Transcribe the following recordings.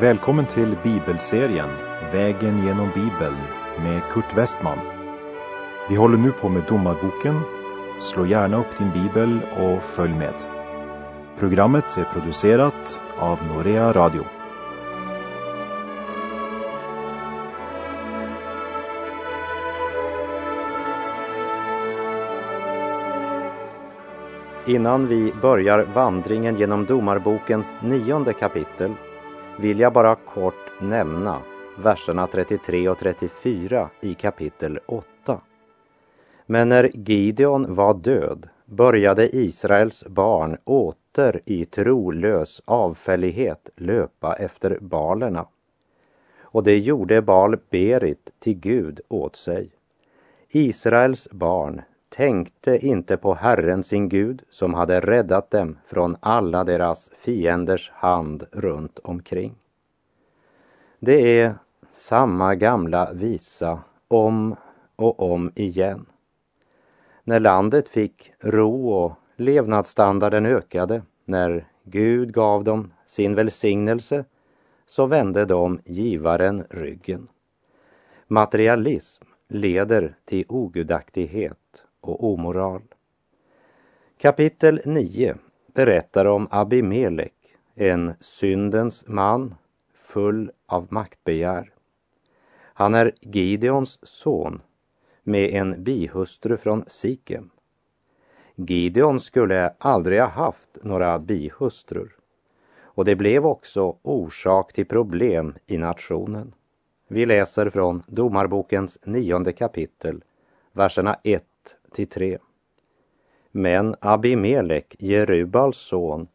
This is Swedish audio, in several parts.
Välkommen till bibelserien Vägen genom Bibeln med Kurt Westman. Vi håller nu på med Domarboken. Slå gärna upp din bibel och följ med. Programmet är producerat av Norea Radio. Innan vi börjar vandringen genom Domarbokens nionde kapitel vill jag bara kort nämna verserna 33 och 34 i kapitel 8. Men när Gideon var död började Israels barn åter i trolös avfällighet löpa efter balerna. Och det gjorde Bal Berit till Gud åt sig. Israels barn tänkte inte på Herren sin Gud som hade räddat dem från alla deras fienders hand runt omkring. Det är samma gamla visa om och om igen. När landet fick ro och levnadsstandarden ökade, när Gud gav dem sin välsignelse, så vände de givaren ryggen. Materialism leder till ogudaktighet och omoral. Kapitel 9 berättar om Abimelek, en syndens man full av maktbegär. Han är Gideons son med en bihustru från Sikem. Gideon skulle aldrig ha haft några bihustrur och det blev också orsak till problem i nationen. Vi läser från Domarbokens nionde kapitel, verserna 1 till 3. Men Abimelek, Jerubals son,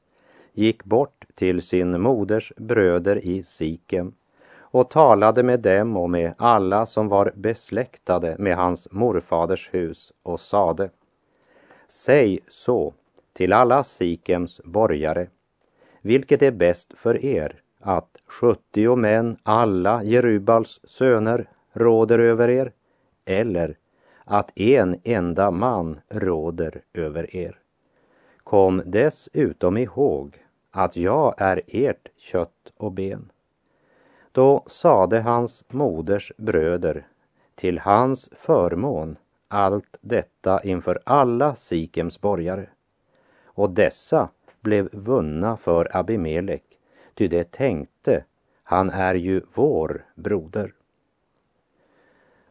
gick bort till sin moders bröder i Sikem och talade med dem och med alla som var besläktade med hans morfaders hus och sade Säg så till alla Sikems borgare, vilket är bäst för er, att sjuttio män, alla Jerubals söner, råder över er, eller att en enda man råder över er. Kom dessutom ihåg att jag är ert kött och ben. Då sade hans moders bröder till hans förmån allt detta inför alla Sikems borgare. Och dessa blev vunna för Abimelek, ty det tänkte, han är ju vår broder.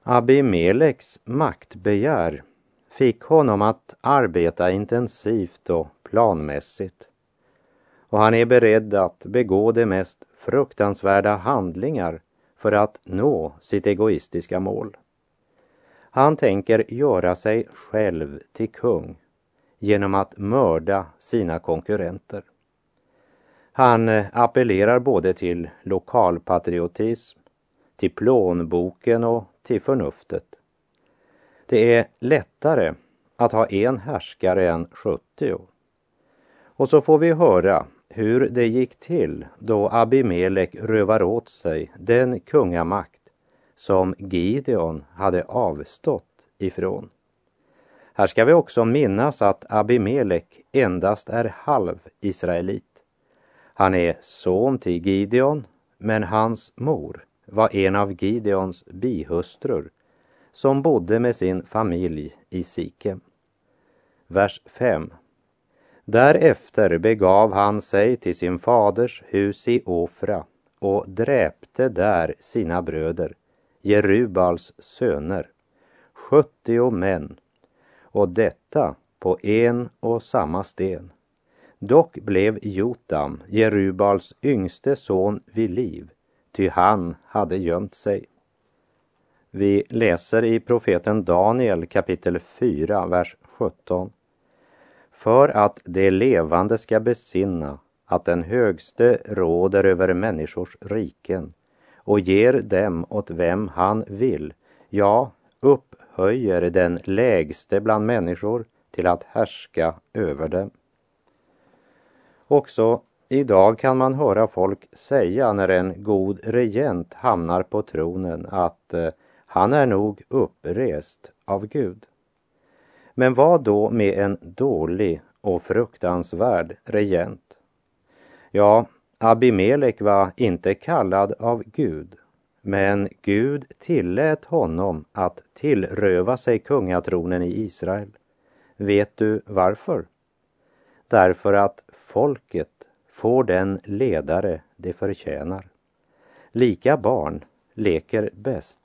Abimeleks maktbegär fick honom att arbeta intensivt och planmässigt. Och han är beredd att begå de mest fruktansvärda handlingar för att nå sitt egoistiska mål. Han tänker göra sig själv till kung genom att mörda sina konkurrenter. Han eh, appellerar både till lokalpatriotism, till plånboken och till förnuftet. Det är lättare att ha en härskare än 70. Och så får vi höra hur det gick till då Abimelek rövar åt sig den kungamakt som Gideon hade avstått ifrån. Här ska vi också minnas att Abimelek endast är halv israelit. Han är son till Gideon, men hans mor var en av Gideons bihustrur som bodde med sin familj i Sikem. Vers 5. Därefter begav han sig till sin faders hus i Ofra och dräpte där sina bröder, Jerubals söner, sjuttio män, och detta på en och samma sten. Dock blev Jotam, Jerubals yngste son, vid liv ty han hade gömt sig. Vi läser i profeten Daniel kapitel 4, vers 17. För att det levande ska besinna att den högste råder över människors riken och ger dem åt vem han vill, ja, upphöjer den lägste bland människor till att härska över dem. Också Idag kan man höra folk säga när en god regent hamnar på tronen att eh, han är nog upprest av Gud. Men vad då med en dålig och fruktansvärd regent? Ja, Abimelek var inte kallad av Gud, men Gud tillät honom att tillröva sig kungatronen i Israel. Vet du varför? Därför att folket får den ledare det förtjänar. Lika barn leker bäst.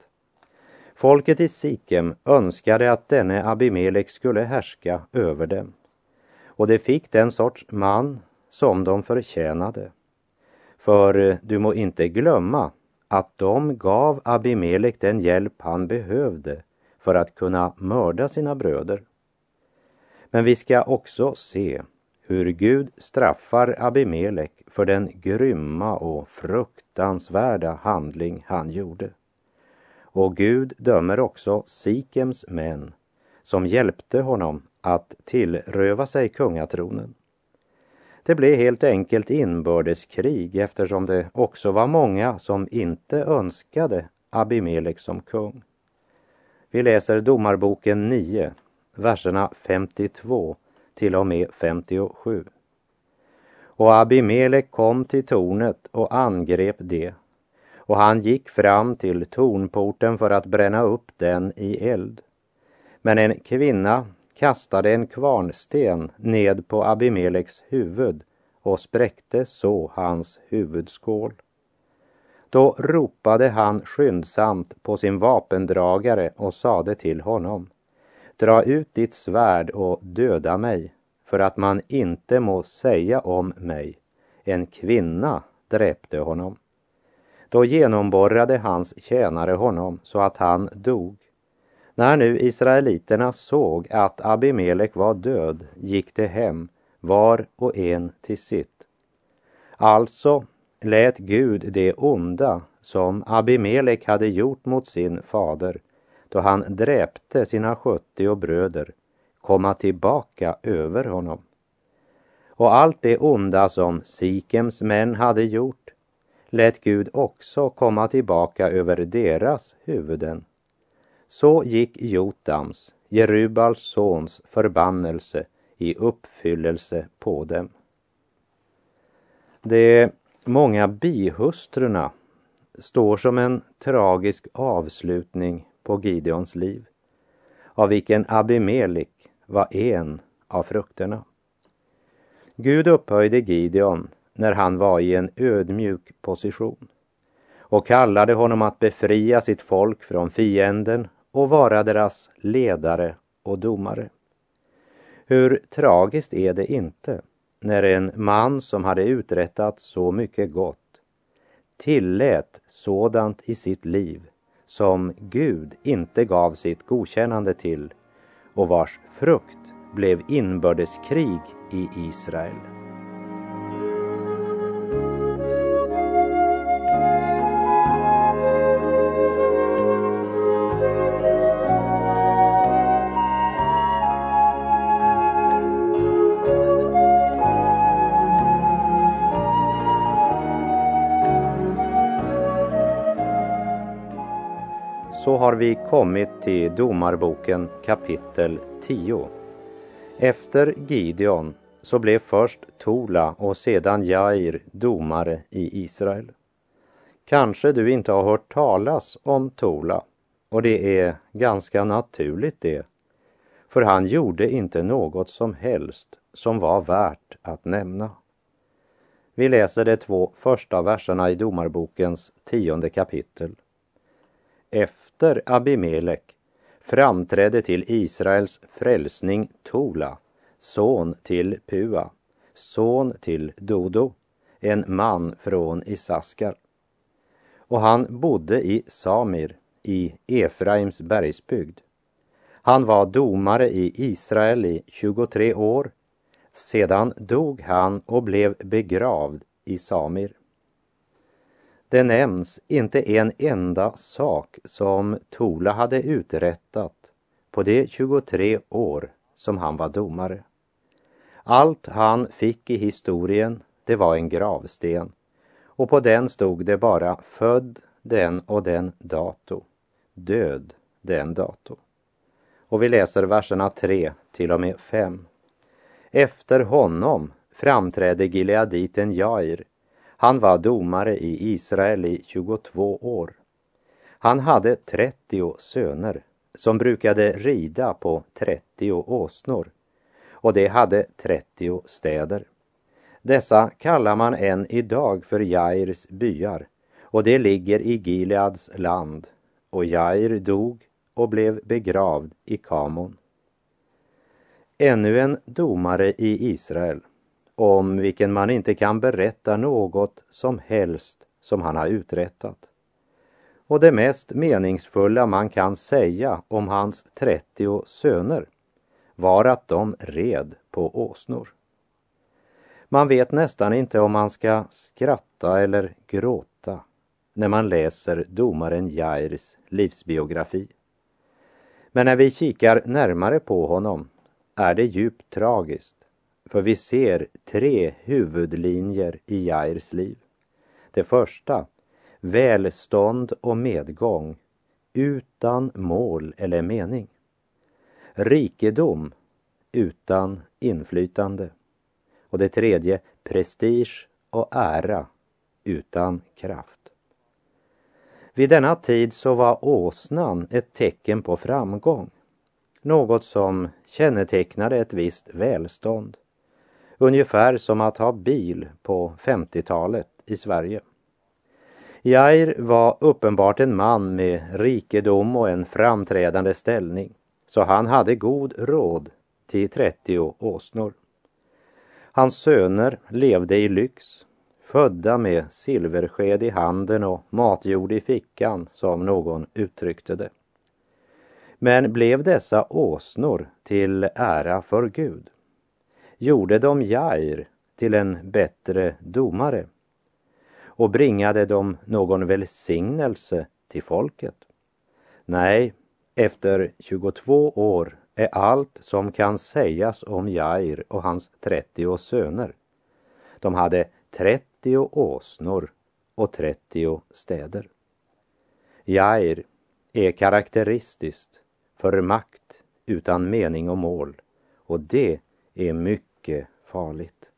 Folket i Sikem önskade att denne Abimelek skulle härska över dem. Och de fick den sorts man som de förtjänade. För du må inte glömma att de gav Abimelek den hjälp han behövde för att kunna mörda sina bröder. Men vi ska också se hur Gud straffar Abimelek för den grymma och fruktansvärda handling han gjorde. Och Gud dömer också Sikems män som hjälpte honom att tillröva sig kungatronen. Det blev helt enkelt inbördeskrig eftersom det också var många som inte önskade Abimelek som kung. Vi läser Domarboken 9, verserna 52 till och med 57. Och Abimelek kom till tornet och angrep det och han gick fram till tornporten för att bränna upp den i eld. Men en kvinna kastade en kvarnsten ned på Abimeleks huvud och spräckte så hans huvudskål. Då ropade han skyndsamt på sin vapendragare och sade till honom Dra ut ditt svärd och döda mig, för att man inte må säga om mig, en kvinna dräpte honom. Då genomborrade hans tjänare honom så att han dog. När nu israeliterna såg att Abimelek var död gick de hem, var och en till sitt. Alltså lät Gud det onda som Abimelek hade gjort mot sin fader då han dräpte sina sjuttio bröder komma tillbaka över honom. Och allt det onda som Sikems män hade gjort lät Gud också komma tillbaka över deras huvuden. Så gick Jotams, Jerubals sons, förbannelse i uppfyllelse på dem. De många bihustrurna står som en tragisk avslutning på Gideons liv, av vilken Abimelik var en av frukterna. Gud upphöjde Gideon när han var i en ödmjuk position och kallade honom att befria sitt folk från fienden och vara deras ledare och domare. Hur tragiskt är det inte när en man som hade uträttat så mycket gott tillät sådant i sitt liv som Gud inte gav sitt godkännande till och vars frukt blev inbördeskrig i Israel. Så har vi kommit till Domarboken kapitel 10. Efter Gideon så blev först Tola och sedan Jair domare i Israel. Kanske du inte har hört talas om Tola och det är ganska naturligt det. För han gjorde inte något som helst som var värt att nämna. Vi läser de två första verserna i Domarbokens tionde kapitel. Efter Abimelek framträdde till Israels frälsning Tola, son till Pua, son till Dodo, en man från Isaskar. Och han bodde i Samir i Efraims bergsbygd. Han var domare i Israel i 23 år. Sedan dog han och blev begravd i Samir. Det nämns inte en enda sak som Tola hade uträttat på de 23 år som han var domare. Allt han fick i historien, det var en gravsten och på den stod det bara född den och den dato, död den dato. Och vi läser verserna 3 till och med 5. Efter honom framträdde Gileaditen Jair han var domare i Israel i 22 år. Han hade 30 söner som brukade rida på 30 åsnor och det hade 30 städer. Dessa kallar man än idag för Jairs byar och det ligger i Gileads land och Jair dog och blev begravd i Kamon. Ännu en domare i Israel om vilken man inte kan berätta något som helst som han har uträttat. Och det mest meningsfulla man kan säga om hans 30 söner var att de red på åsnor. Man vet nästan inte om man ska skratta eller gråta när man läser domaren Jairs livsbiografi. Men när vi kikar närmare på honom är det djupt tragiskt för vi ser tre huvudlinjer i Jairs liv. Det första, välstånd och medgång utan mål eller mening. Rikedom utan inflytande. Och det tredje, prestige och ära utan kraft. Vid denna tid så var åsnan ett tecken på framgång. Något som kännetecknade ett visst välstånd. Ungefär som att ha bil på 50-talet i Sverige. Jair var uppenbart en man med rikedom och en framträdande ställning, så han hade god råd till 30 åsnor. Hans söner levde i lyx, födda med silversked i handen och matjord i fickan, som någon uttryckte det. Men blev dessa åsnor till ära för Gud? Gjorde de Jair till en bättre domare och bringade de någon välsignelse till folket? Nej, efter 22 år är allt som kan sägas om Jair och hans 30 söner. De hade 30 åsnor och 30 städer. Jair är karaktäristiskt för makt utan mening och mål och det är mycket farligt.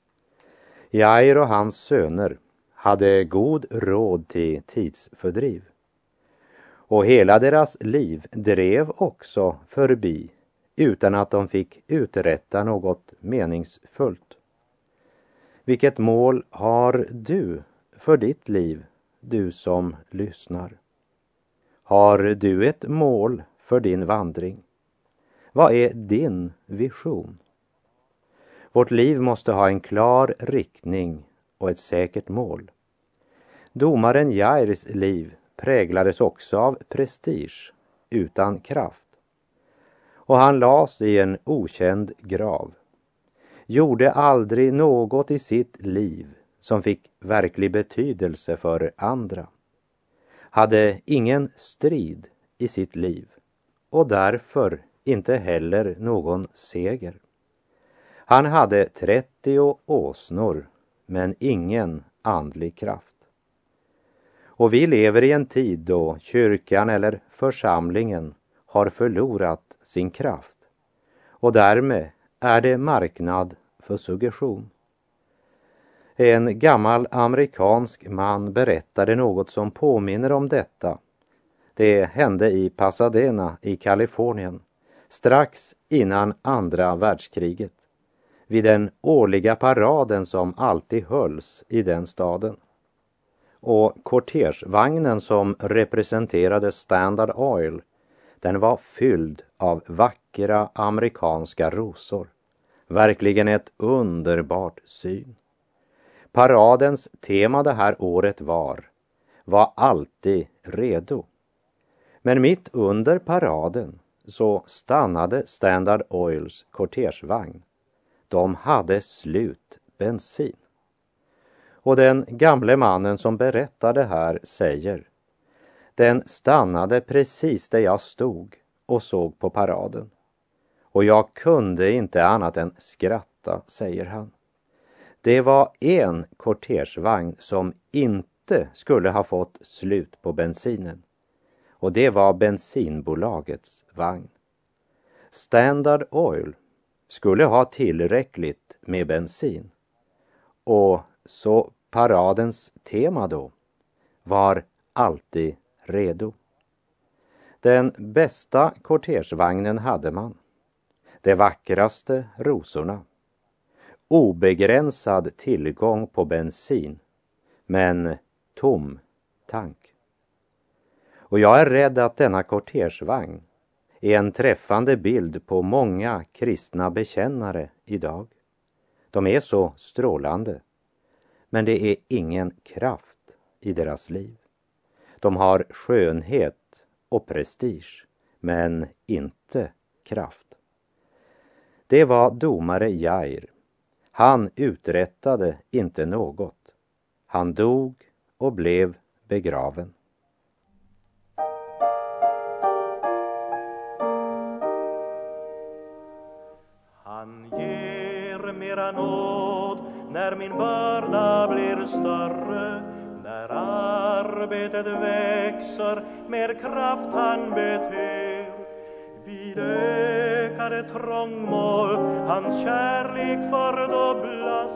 Jair och hans söner hade god råd till tidsfördriv. Och hela deras liv drev också förbi utan att de fick uträtta något meningsfullt. Vilket mål har du för ditt liv, du som lyssnar? Har du ett mål för din vandring? Vad är din vision? Vårt liv måste ha en klar riktning och ett säkert mål. Domaren Jairs liv präglades också av prestige utan kraft. Och han lades i en okänd grav. Gjorde aldrig något i sitt liv som fick verklig betydelse för andra. Hade ingen strid i sitt liv och därför inte heller någon seger. Han hade 30 åsnor men ingen andlig kraft. Och vi lever i en tid då kyrkan eller församlingen har förlorat sin kraft och därmed är det marknad för suggestion. En gammal amerikansk man berättade något som påminner om detta. Det hände i Pasadena i Kalifornien strax innan andra världskriget vid den årliga paraden som alltid hölls i den staden. Och kortegevagnen som representerade Standard Oil, den var fylld av vackra amerikanska rosor. Verkligen ett underbart syn. Paradens tema det här året var var alltid redo. Men mitt under paraden så stannade Standard Oils kortegevagn de hade slut bensin. Och den gamle mannen som berättar det här säger Den stannade precis där jag stod och såg på paraden. Och jag kunde inte annat än skratta, säger han. Det var en kortegevagn som inte skulle ha fått slut på bensinen. Och det var bensinbolagets vagn. Standard Oil skulle ha tillräckligt med bensin. Och så paradens tema då var alltid redo. Den bästa kortegevagnen hade man. De vackraste rosorna. Obegränsad tillgång på bensin, men tom tank. Och jag är rädd att denna kortegevagn är en träffande bild på många kristna bekännare idag. De är så strålande, men det är ingen kraft i deras liv. De har skönhet och prestige, men inte kraft. Det var domare Jair. Han uträttade inte något. Han dog och blev begraven. Mera nåd när min börda blir större när arbetet växer mer kraft han beter. Vid ökade trångmål hans kärlek fördubblas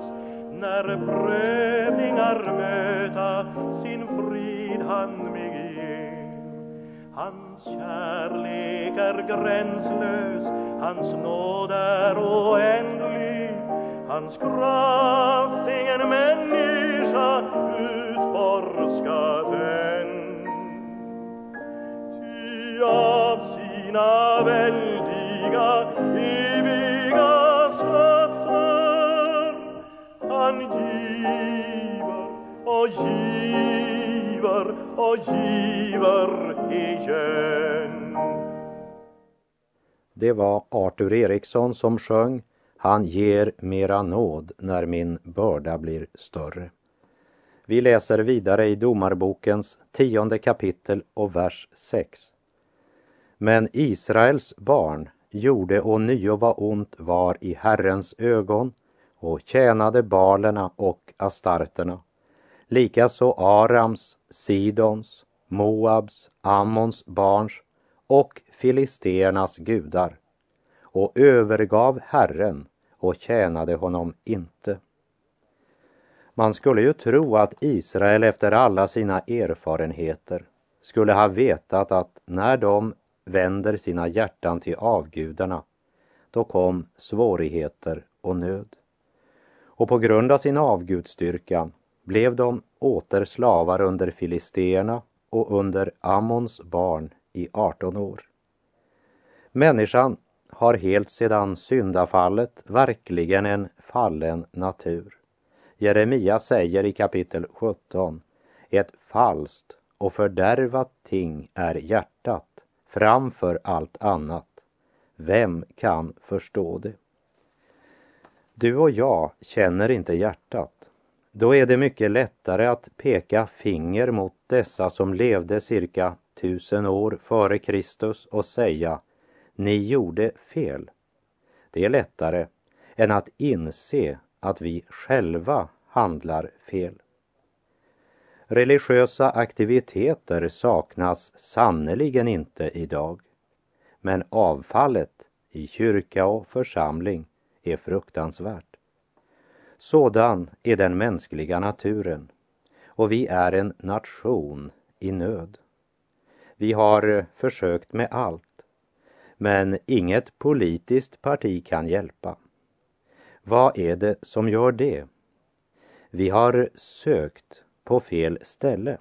när prövningar möta sin frid han mig ger Hans kärlek är gränslös, hans nåd är oändlig. Hans kraft ingen människa utforskat än Ty av sina väldiga, eviga skatter han giver och giver och giver igen. Det var Artur Eriksson som sjöng han ger mera nåd när min börda blir större. Vi läser vidare i Domarbokens tionde kapitel och vers 6. Men Israels barn gjorde ånyo vad ont var i Herrens ögon och tjänade balerna och astarterna, likaså Arams, Sidons, Moabs, Ammons barns och filisternas gudar och övergav Herren och tjänade honom inte. Man skulle ju tro att Israel efter alla sina erfarenheter skulle ha vetat att när de vänder sina hjärtan till avgudarna, då kom svårigheter och nöd. Och på grund av sin avgudstyrkan blev de åter slavar under filisterna och under Ammons barn i 18 år. Människan har helt sedan syndafallet verkligen en fallen natur. Jeremia säger i kapitel 17, ett falskt och fördärvat ting är hjärtat framför allt annat. Vem kan förstå det? Du och jag känner inte hjärtat. Då är det mycket lättare att peka finger mot dessa som levde cirka tusen år före Kristus och säga ni gjorde fel. Det är lättare än att inse att vi själva handlar fel. Religiösa aktiviteter saknas sannerligen inte idag. Men avfallet i kyrka och församling är fruktansvärt. Sådan är den mänskliga naturen och vi är en nation i nöd. Vi har försökt med allt men inget politiskt parti kan hjälpa. Vad är det som gör det? Vi har sökt på fel ställe.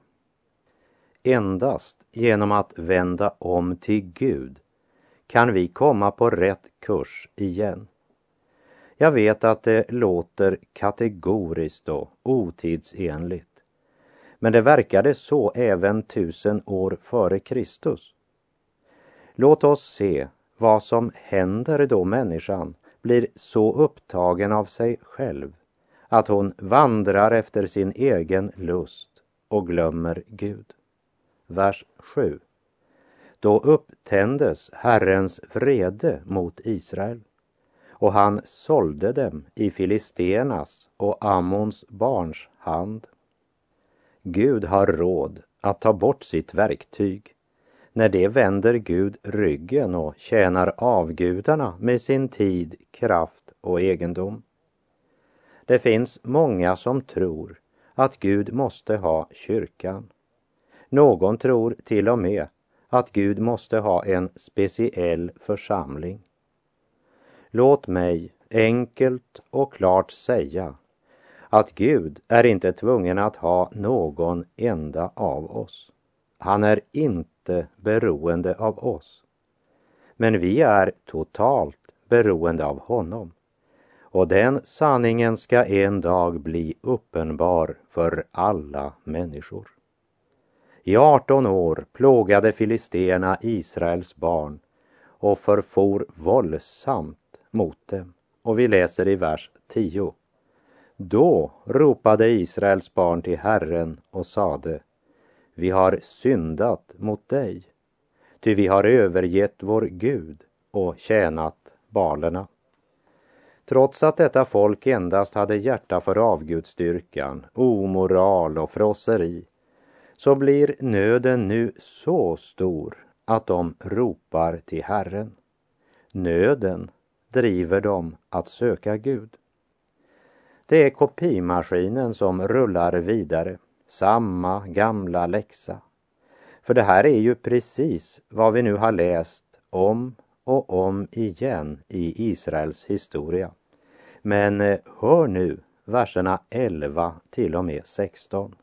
Endast genom att vända om till Gud kan vi komma på rätt kurs igen. Jag vet att det låter kategoriskt och otidsenligt. Men det verkade så även tusen år före Kristus. Låt oss se vad som händer då människan blir så upptagen av sig själv att hon vandrar efter sin egen lust och glömmer Gud. Vers 7. Då upptändes Herrens vrede mot Israel och han sålde dem i Filistenas och Ammons barns hand. Gud har råd att ta bort sitt verktyg när det vänder Gud ryggen och tjänar avgudarna med sin tid, kraft och egendom. Det finns många som tror att Gud måste ha kyrkan. Någon tror till och med att Gud måste ha en speciell församling. Låt mig enkelt och klart säga att Gud är inte tvungen att ha någon enda av oss. Han är inte beroende av oss. Men vi är totalt beroende av honom. Och den sanningen ska en dag bli uppenbar för alla människor. I 18 år plågade filisterna Israels barn och förfor våldsamt mot dem. Och vi läser i vers 10. Då ropade Israels barn till Herren och sade vi har syndat mot dig, ty vi har övergett vår Gud och tjänat balerna. Trots att detta folk endast hade hjärta för avgudstyrkan, omoral och frosseri, så blir nöden nu så stor att de ropar till Herren. Nöden driver dem att söka Gud. Det är kopimaskinen som rullar vidare, samma gamla läxa. För det här är ju precis vad vi nu har läst om och om igen i Israels historia. Men eh, hör nu verserna 11 till och med 16.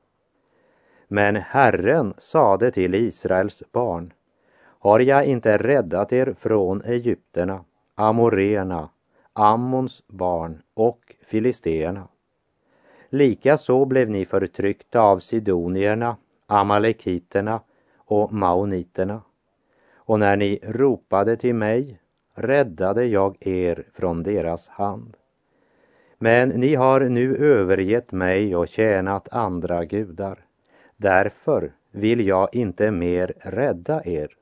Men Herren sade till Israels barn, har jag inte räddat er från egypterna, amorena, Ammons barn och filisteerna. Likaså blev ni förtryckta av sidonierna, amalekiterna och maoniterna. Och när ni ropade till mig räddade jag er från deras hand. Men ni har nu övergett mig och tjänat andra gudar. Därför vill jag inte mer rädda er.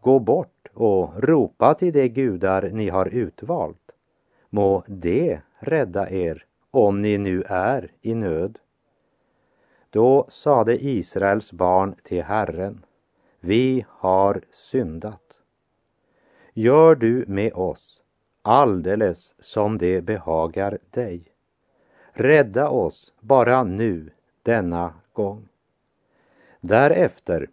Gå bort och ropa till de gudar ni har utvalt. Må det rädda er om ni nu är i nöd. Då sade Israels barn till Herren, vi har syndat. Gör du med oss alldeles som det behagar dig. Rädda oss bara nu denna gång. Därefter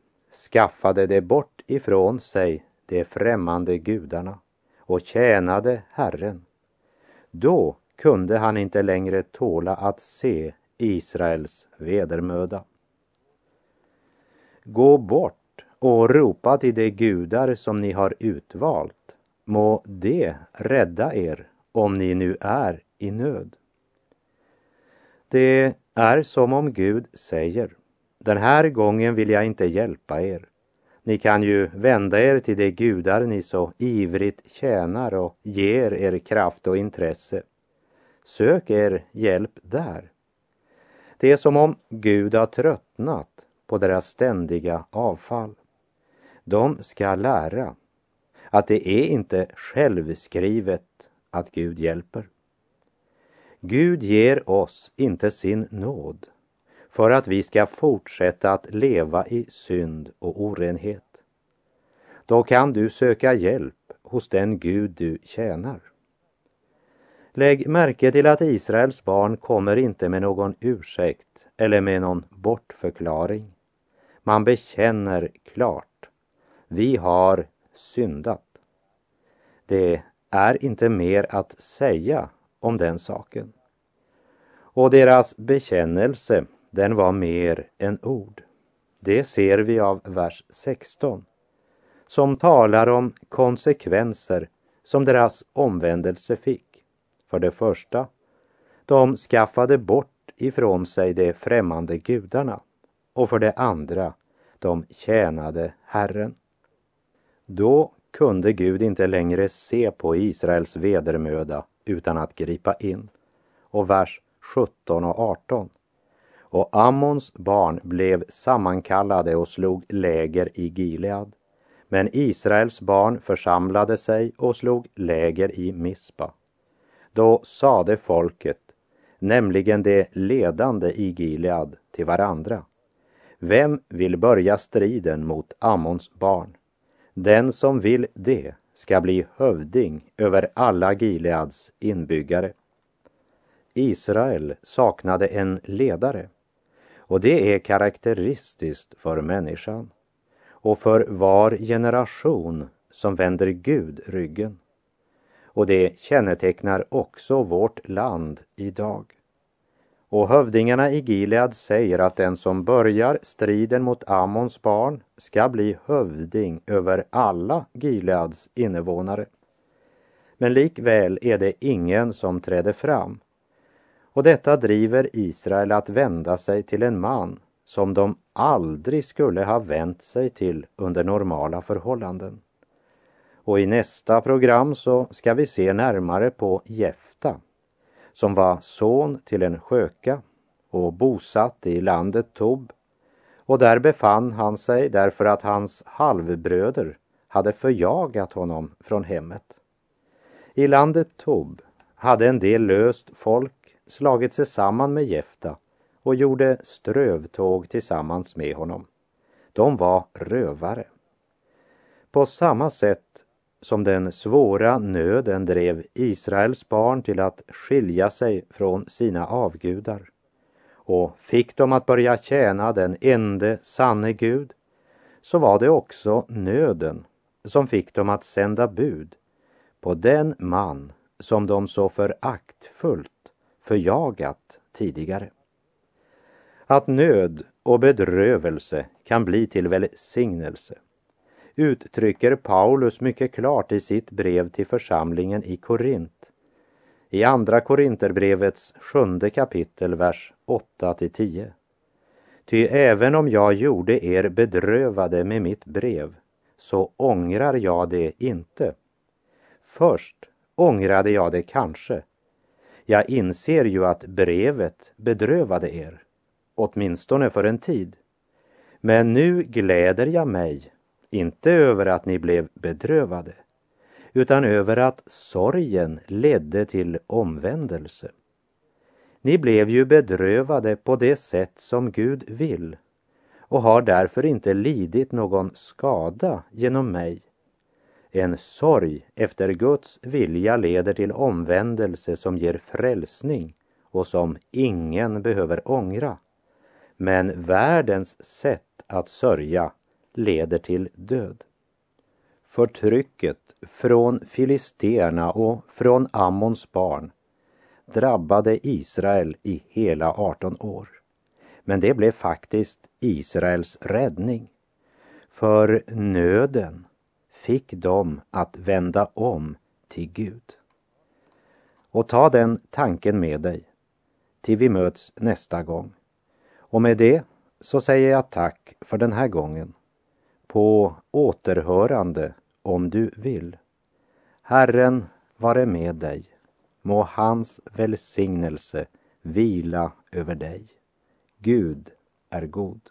skaffade de bort ifrån sig de främmande gudarna och tjänade Herren. Då kunde han inte längre tåla att se Israels vedermöda. Gå bort och ropa till de gudar som ni har utvalt. Må det rädda er om ni nu är i nöd. Det är som om Gud säger, den här gången vill jag inte hjälpa er. Ni kan ju vända er till de gudar ni så ivrigt tjänar och ger er kraft och intresse. Sök er hjälp där. Det är som om Gud har tröttnat på deras ständiga avfall. De ska lära att det är inte självskrivet att Gud hjälper. Gud ger oss inte sin nåd för att vi ska fortsätta att leva i synd och orenhet. Då kan du söka hjälp hos den Gud du tjänar. Lägg märke till att Israels barn kommer inte med någon ursäkt eller med någon bortförklaring. Man bekänner klart. Vi har syndat. Det är inte mer att säga om den saken. Och deras bekännelse, den var mer än ord. Det ser vi av vers 16, som talar om konsekvenser som deras omvändelse fick. För det första, de skaffade bort ifrån sig de främmande gudarna. Och för det andra, de tjänade Herren. Då kunde Gud inte längre se på Israels vedermöda utan att gripa in. Och vers 17 och 18. Och Ammons barn blev sammankallade och slog läger i Gilead. Men Israels barn församlade sig och slog läger i Mispa. Då sade folket, nämligen det ledande i Gilead, till varandra. Vem vill börja striden mot Ammons barn? Den som vill det ska bli hövding över alla Gileads inbyggare. Israel saknade en ledare Och det är karaktäristiskt för människan och för var generation som vänder Gud ryggen. Och det kännetecknar också vårt land idag. Och hövdingarna i Gilead säger att den som börjar striden mot Ammons barn ska bli hövding över alla Gileads invånare. Men likväl är det ingen som träder fram. Och detta driver Israel att vända sig till en man som de aldrig skulle ha vänt sig till under normala förhållanden. Och i nästa program så ska vi se närmare på Jefta som var son till en sköka och bosatt i landet Tob. Och där befann han sig därför att hans halvbröder hade förjagat honom från hemmet. I landet Tob hade en del löst folk slagit sig samman med Jefta och gjorde strövtåg tillsammans med honom. De var rövare. På samma sätt som den svåra nöden drev Israels barn till att skilja sig från sina avgudar och fick dem att börja tjäna den ende sanne Gud, så var det också nöden som fick dem att sända bud på den man som de så föraktfullt förjagat tidigare. Att nöd och bedrövelse kan bli till välsignelse uttrycker Paulus mycket klart i sitt brev till församlingen i Korint. I Andra Korinterbrevets sjunde kapitel, vers 8 till 10. Ty även om jag gjorde er bedrövade med mitt brev, så ångrar jag det inte. Först ångrade jag det kanske. Jag inser ju att brevet bedrövade er, åtminstone för en tid. Men nu gläder jag mig inte över att ni blev bedrövade, utan över att sorgen ledde till omvändelse. Ni blev ju bedrövade på det sätt som Gud vill och har därför inte lidit någon skada genom mig. En sorg efter Guds vilja leder till omvändelse som ger frälsning och som ingen behöver ångra. Men världens sätt att sörja leder till död. Förtrycket från filisterna och från Ammons barn drabbade Israel i hela 18 år. Men det blev faktiskt Israels räddning. För nöden fick dem att vända om till Gud. Och ta den tanken med dig till vi möts nästa gång. Och med det så säger jag tack för den här gången på återhörande om du vill. Herren vare med dig. Må hans välsignelse vila över dig. Gud är god.